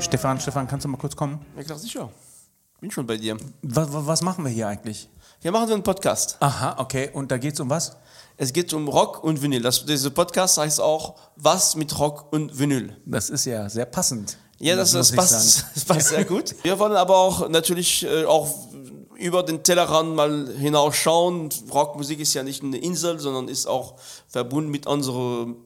Stefan, Stefan, kannst du mal kurz kommen? Ja, klar, sicher. Bin schon bei dir. Was, was machen wir hier eigentlich? Hier machen wir einen Podcast. Aha, okay. Und da geht es um was? Es geht um Rock und Vinyl. Das, dieser Podcast heißt auch Was mit Rock und Vinyl. Das ist ja sehr passend. Ja, das, das, passt, das passt sehr gut. Wir wollen aber auch natürlich äh, auch über den Tellerrand mal hinausschauen. Rockmusik ist ja nicht eine Insel, sondern ist auch verbunden mit unseren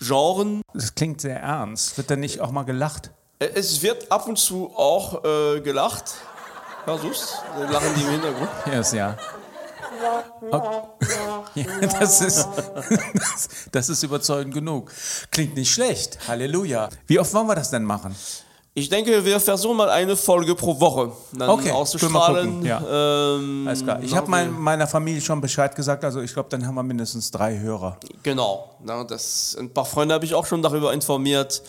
Musikgenren. Das klingt sehr ernst. Wird da nicht auch mal gelacht? Äh, es wird ab und zu auch äh, gelacht. Versuch's. Lachen die im Hintergrund. Yes, ja. Okay. ja das, ist, das ist überzeugend genug. Klingt nicht schlecht. Halleluja. Wie oft wollen wir das denn machen? Ich denke, wir versuchen mal eine Folge pro Woche dann okay, auszustrahlen. Ja. Ähm, Alles klar. Ich habe mein, meiner Familie schon Bescheid gesagt, also ich glaube, dann haben wir mindestens drei Hörer. Genau. Ja, das, ein paar Freunde habe ich auch schon darüber informiert.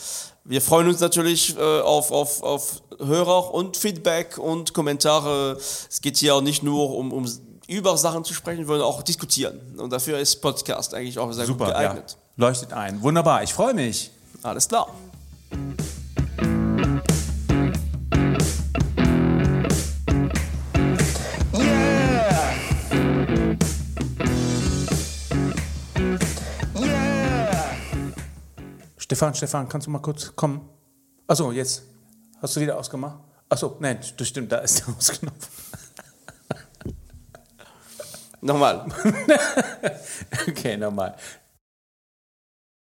Wir freuen uns natürlich äh, auf, auf, auf Hörer und Feedback und Kommentare. Es geht hier auch nicht nur um, um über Sachen zu sprechen, wir wollen auch diskutieren. Und dafür ist Podcast eigentlich auch sehr Super, gut geeignet. Ja. Leuchtet ein. Wunderbar, ich freue mich. Alles klar. Stefan, Stefan, kannst du mal kurz kommen? Achso, jetzt. Hast du wieder ausgemacht? Achso, nein, das stimmt, da ist der Ausknopf. Nochmal. okay, nochmal.